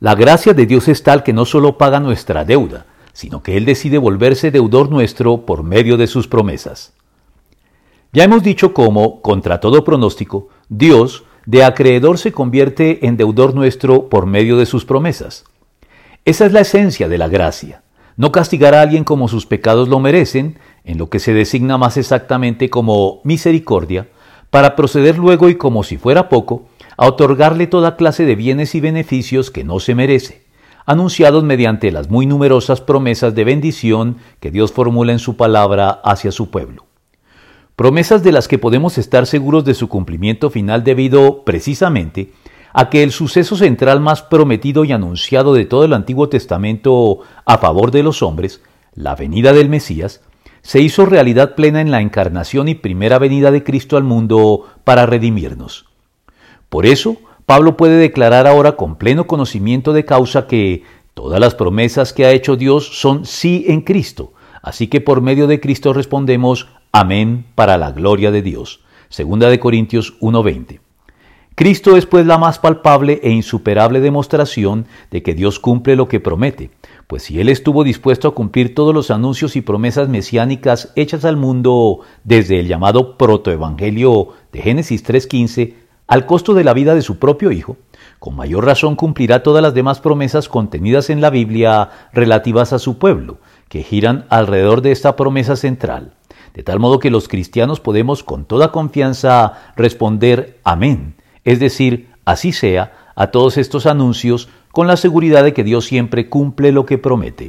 La gracia de Dios es tal que no solo paga nuestra deuda, sino que Él decide volverse deudor nuestro por medio de sus promesas. Ya hemos dicho cómo, contra todo pronóstico, Dios, de acreedor, se convierte en deudor nuestro por medio de sus promesas. Esa es la esencia de la gracia. No castigar a alguien como sus pecados lo merecen, en lo que se designa más exactamente como misericordia, para proceder luego y como si fuera poco, a otorgarle toda clase de bienes y beneficios que no se merece, anunciados mediante las muy numerosas promesas de bendición que Dios formula en su palabra hacia su pueblo. Promesas de las que podemos estar seguros de su cumplimiento final debido, precisamente, a que el suceso central más prometido y anunciado de todo el Antiguo Testamento a favor de los hombres, la venida del Mesías, se hizo realidad plena en la encarnación y primera venida de Cristo al mundo para redimirnos. Por eso, Pablo puede declarar ahora con pleno conocimiento de causa que todas las promesas que ha hecho Dios son sí en Cristo, así que por medio de Cristo respondemos amén para la gloria de Dios. Segunda de Corintios 1:20. Cristo es pues la más palpable e insuperable demostración de que Dios cumple lo que promete, pues si Él estuvo dispuesto a cumplir todos los anuncios y promesas mesiánicas hechas al mundo desde el llamado protoevangelio de Génesis 3.15 al costo de la vida de su propio Hijo, con mayor razón cumplirá todas las demás promesas contenidas en la Biblia relativas a su pueblo, que giran alrededor de esta promesa central, de tal modo que los cristianos podemos con toda confianza responder amén, es decir, así sea, a todos estos anuncios con la seguridad de que Dios siempre cumple lo que promete.